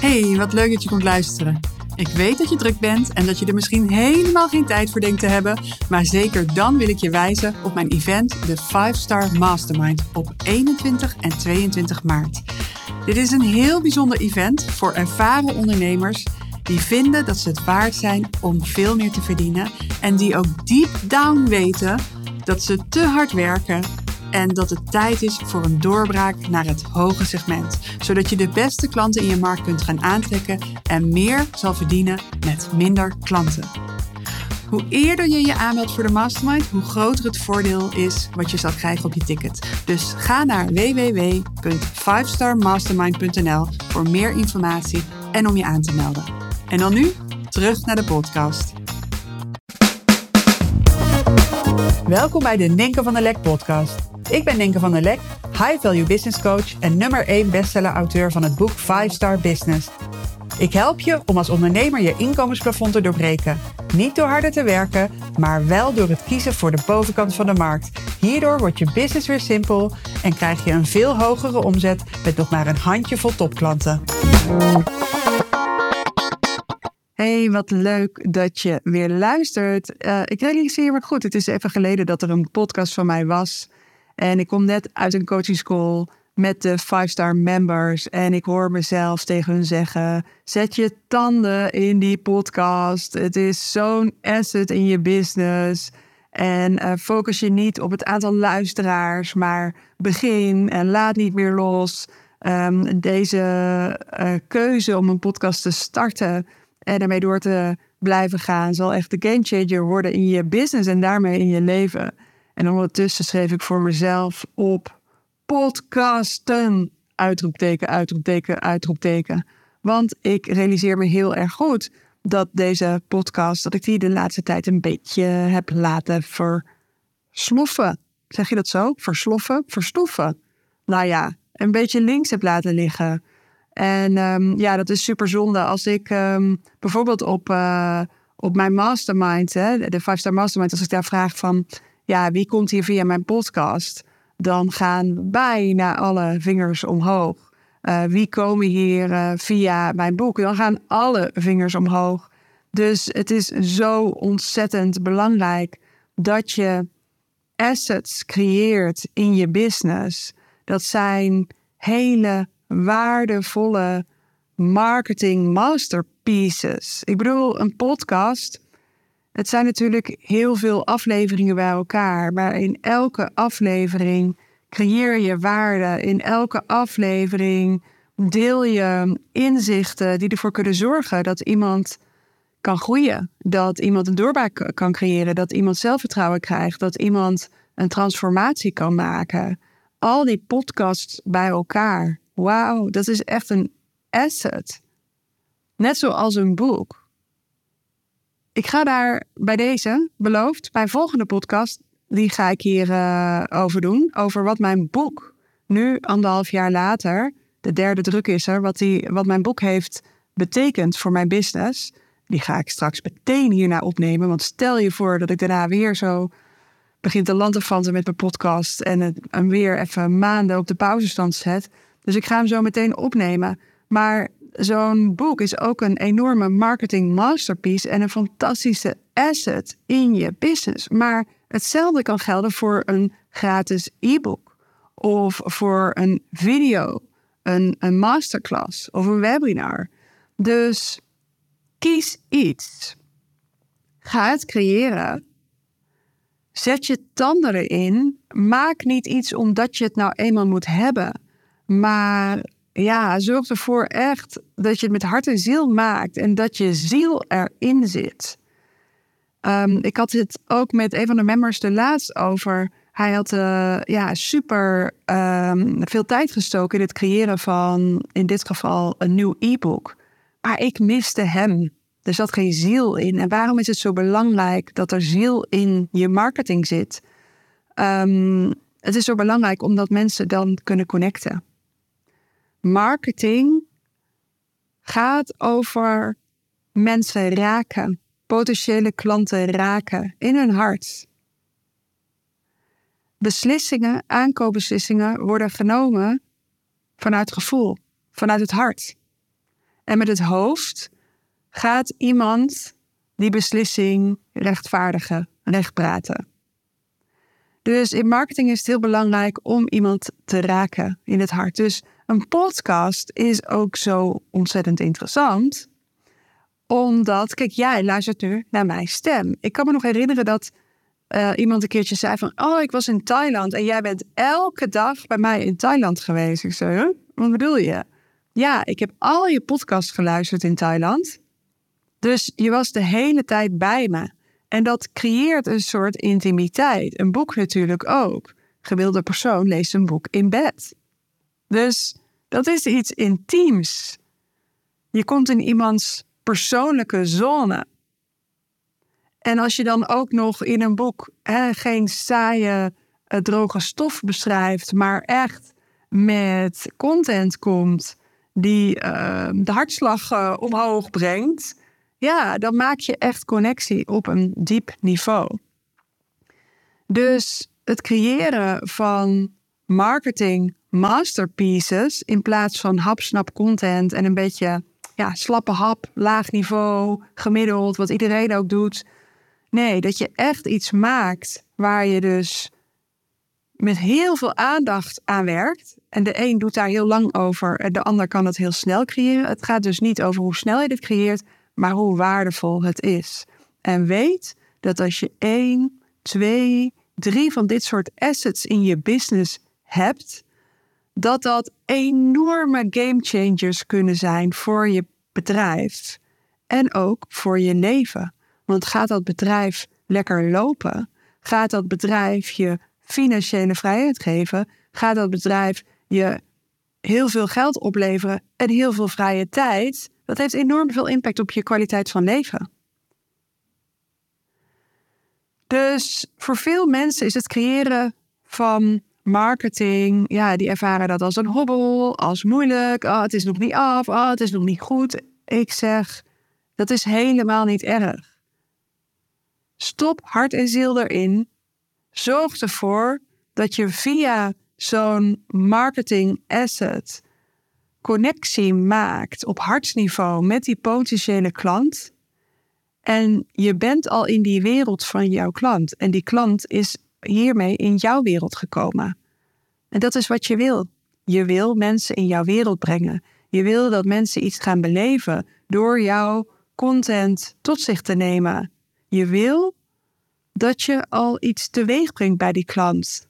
Hey, wat leuk dat je komt luisteren. Ik weet dat je druk bent en dat je er misschien helemaal geen tijd voor denkt te hebben, maar zeker dan wil ik je wijzen op mijn event, de 5 Star Mastermind, op 21 en 22 maart. Dit is een heel bijzonder event voor ervaren ondernemers die vinden dat ze het waard zijn om veel meer te verdienen en die ook deep down weten dat ze te hard werken en dat het tijd is voor een doorbraak naar het hoge segment, zodat je de beste klanten in je markt kunt gaan aantrekken en meer zal verdienen met minder klanten. Hoe eerder je je aanmeldt voor de mastermind, hoe groter het voordeel is wat je zal krijgen op je ticket. Dus ga naar www.5starmastermind.nl voor meer informatie en om je aan te melden. En dan nu terug naar de podcast. Welkom bij de Ninken van der Lek podcast. Ik ben Ninke van der Lek, high value business coach en nummer 1 bestseller auteur van het boek 5 Star Business. Ik help je om als ondernemer je inkomensplafond te doorbreken. Niet door harder te werken, maar wel door het kiezen voor de bovenkant van de markt. Hierdoor wordt je business weer simpel en krijg je een veel hogere omzet met nog maar een handjevol topklanten. Hey, wat leuk dat je weer luistert. Uh, ik realiseer me goed, het is even geleden dat er een podcast van mij was. En ik kom net uit een coaching school met de 5-star members. En ik hoor mezelf tegen hun zeggen: zet je tanden in die podcast. Het is zo'n asset in je business. En uh, focus je niet op het aantal luisteraars, maar begin en laat niet meer los. Um, deze uh, keuze om een podcast te starten en ermee door te blijven gaan, zal echt de game changer worden in je business en daarmee in je leven. En ondertussen schreef ik voor mezelf op podcasten. Uitroepteken, uitroepteken, uitroepteken. Want ik realiseer me heel erg goed dat deze podcast, dat ik die de laatste tijd een beetje heb laten versloffen. Zeg je dat zo? Versloffen? Verstoffen? Nou ja, een beetje links heb laten liggen. En um, ja, dat is super zonde. Als ik um, bijvoorbeeld op, uh, op mijn mastermind, hè, de 5-star mastermind, als ik daar vraag van ja, wie komt hier via mijn podcast? Dan gaan bijna alle vingers omhoog. Uh, wie komen hier uh, via mijn boek? Dan gaan alle vingers omhoog. Dus het is zo ontzettend belangrijk dat je assets creëert in je business. Dat zijn hele waardevolle marketing masterpieces. Ik bedoel, een podcast het zijn natuurlijk heel veel afleveringen bij elkaar, maar in elke aflevering creëer je waarde. In elke aflevering deel je inzichten die ervoor kunnen zorgen dat iemand kan groeien, dat iemand een doorbraak kan creëren, dat iemand zelfvertrouwen krijgt, dat iemand een transformatie kan maken. Al die podcasts bij elkaar. Wauw, dat is echt een asset. Net zoals een boek. Ik ga daar bij deze, beloofd, mijn volgende podcast, die ga ik hier uh, over doen. Over wat mijn boek nu, anderhalf jaar later, de derde druk is er, wat, die, wat mijn boek heeft betekend voor mijn business. Die ga ik straks meteen hierna opnemen. Want stel je voor dat ik daarna weer zo begin te lanterfanten met mijn podcast en het en weer even maanden op de pauzestand zet. Dus ik ga hem zo meteen opnemen. Maar zo'n boek is ook een enorme marketing masterpiece en een fantastische asset in je business. Maar hetzelfde kan gelden voor een gratis e-book of voor een video, een, een masterclass of een webinar. Dus kies iets. Ga het creëren. Zet je tanden erin. Maak niet iets omdat je het nou eenmaal moet hebben. Maar ja, zorg ervoor echt dat je het met hart en ziel maakt en dat je ziel erin zit. Um, ik had het ook met een van de members de laatst over. Hij had uh, ja, super um, veel tijd gestoken in het creëren van, in dit geval, een nieuw e-book. Maar ik miste hem. Er zat geen ziel in. En waarom is het zo belangrijk dat er ziel in je marketing zit? Um, het is zo belangrijk omdat mensen dan kunnen connecten marketing gaat over mensen raken, potentiële klanten raken in hun hart. Beslissingen, aankoopbeslissingen worden genomen vanuit gevoel, vanuit het hart. En met het hoofd gaat iemand die beslissing rechtvaardigen, rechtpraten. Dus in marketing is het heel belangrijk om iemand te raken in het hart. Dus een podcast is ook zo ontzettend interessant. Omdat, kijk, jij luistert nu naar mijn stem. Ik kan me nog herinneren dat uh, iemand een keertje zei van... Oh, ik was in Thailand en jij bent elke dag bij mij in Thailand geweest. Ik zei, wat bedoel je? Ja, ik heb al je podcasts geluisterd in Thailand. Dus je was de hele tijd bij me. En dat creëert een soort intimiteit. Een boek natuurlijk ook. Gewilde persoon leest een boek in bed. Dus dat is iets intiems. Je komt in iemands persoonlijke zone. En als je dan ook nog in een boek hè, geen saaie, uh, droge stof beschrijft, maar echt met content komt die uh, de hartslag uh, omhoog brengt, ja, dan maak je echt connectie op een diep niveau. Dus het creëren van marketing masterpieces in plaats van hapsnap content en een beetje ja, slappe hap, laag niveau, gemiddeld, wat iedereen ook doet. Nee, dat je echt iets maakt waar je dus met heel veel aandacht aan werkt. En de een doet daar heel lang over de ander kan het heel snel creëren. Het gaat dus niet over hoe snel je dit creëert, maar hoe waardevol het is. En weet dat als je één, twee, drie van dit soort assets in je business hebt, dat dat enorme game changers kunnen zijn voor je bedrijf en ook voor je leven. Want gaat dat bedrijf lekker lopen? Gaat dat bedrijf je financiële vrijheid geven? Gaat dat bedrijf je heel veel geld opleveren en heel veel vrije tijd? Dat heeft enorm veel impact op je kwaliteit van leven. Dus voor veel mensen is het creëren van marketing, ja, die ervaren dat als een hobbel, als moeilijk. Oh, het is nog niet af, oh, het is nog niet goed. Ik zeg, dat is helemaal niet erg. Stop hart en ziel erin. Zorg ervoor dat je via zo'n marketing asset connectie maakt op hartsniveau met die potentiële klant. En je bent al in die wereld van jouw klant. En die klant is hiermee in jouw wereld gekomen. En dat is wat je wil. Je wil mensen in jouw wereld brengen. Je wil dat mensen iets gaan beleven door jouw content tot zich te nemen. Je wil dat je al iets teweeg brengt bij die klant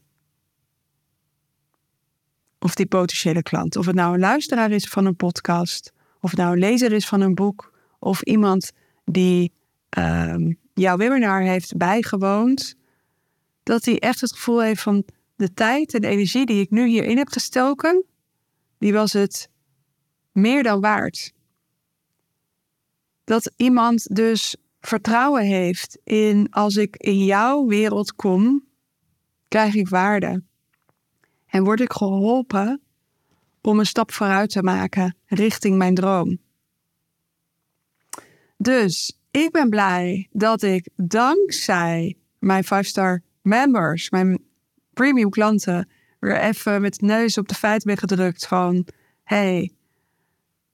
of die potentiële klant. Of het nou een luisteraar is van een podcast, of het nou een lezer is van een boek, of iemand die um, jouw webinar heeft bijgewoond, dat hij echt het gevoel heeft van de tijd en de energie die ik nu hierin heb gestoken, die was het meer dan waard. Dat iemand dus vertrouwen heeft in als ik in jouw wereld kom, krijg ik waarde. En word ik geholpen om een stap vooruit te maken richting mijn droom. Dus ik ben blij dat ik dankzij mijn 5-star members, mijn premium klanten, weer even met neus op de feiten ben gedrukt van: hey,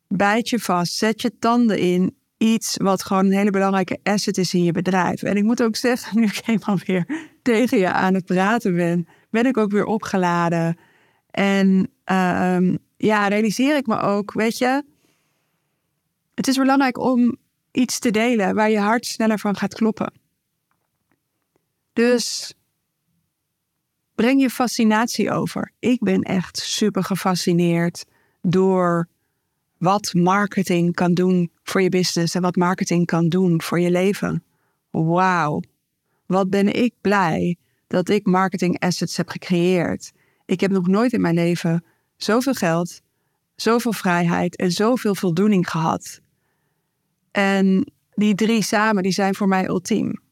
bijt je vast, zet je tanden in iets wat gewoon een hele belangrijke asset is in je bedrijf. En ik moet ook zeggen, nu ik helemaal weer tegen je aan het praten ben, ben ik ook weer opgeladen. En uh, ja, realiseer ik me ook, weet je, het is belangrijk om iets te delen waar je hart sneller van gaat kloppen. Dus breng je fascinatie over. Ik ben echt super gefascineerd door wat marketing kan doen voor je business en wat marketing kan doen voor je leven. Wauw, wat ben ik blij dat ik marketing assets heb gecreëerd. Ik heb nog nooit in mijn leven zoveel geld, zoveel vrijheid en zoveel voldoening gehad. En die drie samen, die zijn voor mij ultiem.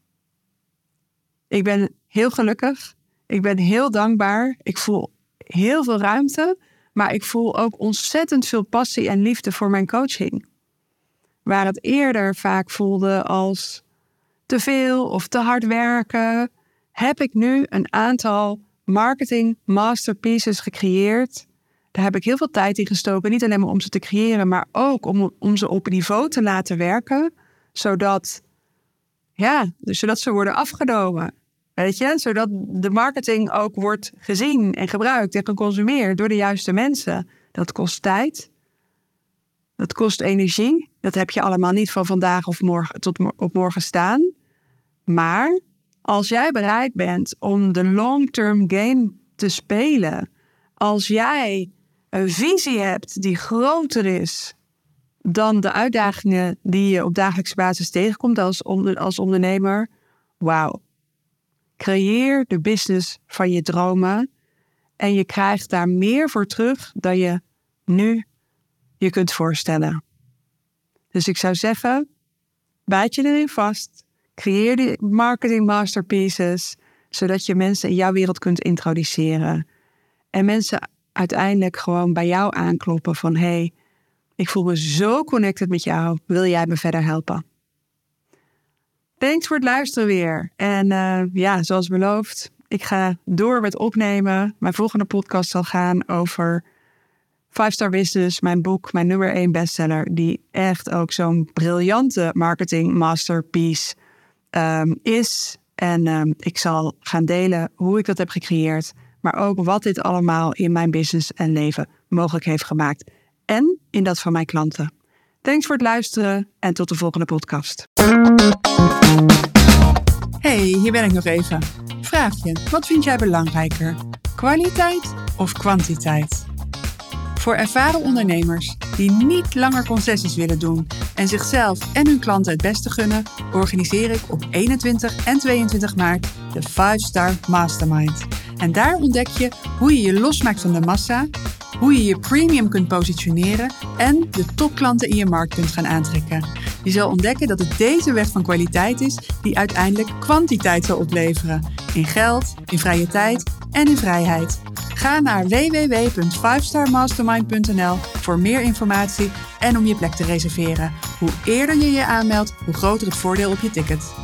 Ik ben heel gelukkig. Ik ben heel dankbaar. Ik voel heel veel ruimte. Maar ik voel ook ontzettend veel passie en liefde voor mijn coaching. Waar het eerder vaak voelde als te veel of te hard werken, heb ik nu een aantal marketing masterpieces gecreëerd Daar heb ik heel veel tijd in gestoken. Niet alleen maar om ze te creëren, maar ook om, ze op niveau te laten werken. Zodat, ja, zodat ze worden afgenomen. Weet je, zodat de marketing ook wordt gezien en gebruikt en geconsumeerd door de juiste mensen. Dat kost tijd. Dat kost energie. Dat heb je allemaal niet van vandaag of morgen tot op morgen staan. Maar als jij bereid bent om de long-term game te spelen, als jij een visie hebt die groter is dan de uitdagingen die je op dagelijkse basis tegenkomt als, als ondernemer, wauw. Creëer de business van je dromen en je krijgt daar meer voor terug dan je nu je kunt voorstellen. Dus ik zou zeggen, bijt je erin vast. Creëer die marketing masterpieces, zodat je mensen in jouw wereld kunt introduceren. En mensen uiteindelijk gewoon bij jou aankloppen van hey, ik voel me zo connected met jou. Wil jij me verder helpen? Thanks voor het luisteren weer. En uh, ja, zoals beloofd, ik ga door met opnemen. Mijn volgende podcast zal gaan over Five Star Business, mijn boek, mijn nummer 1 bestseller, die echt ook zo'n briljante marketing masterpiece um, is. En um, ik zal gaan delen hoe ik dat heb gecreëerd, maar ook wat dit allemaal in mijn business en leven mogelijk heeft gemaakt. En in dat van mijn klanten. Thanks voor het luisteren en tot de volgende podcast. Hey, hier ben ik nog even. Vraag je, wat vind jij belangrijker? Kwaliteit of kwantiteit? Voor ervaren ondernemers die niet langer concessies willen doen en zichzelf en hun klanten het beste gunnen, organiseer ik op 21 en 22 maart de 5 Star Mastermind. En daar ontdek je hoe je je losmaakt van de massa, hoe je je premium kunt positioneren en de topklanten in je markt kunt gaan aantrekken. Je zal ontdekken dat het deze weg van kwaliteit is die uiteindelijk kwantiteit zal opleveren. In geld, in vrije tijd en in vrijheid. Ga naar www.5starmastermind.nl voor meer informatie en om je plek te reserveren. Hoe eerder je je aanmeldt, hoe groter het voordeel op je ticket.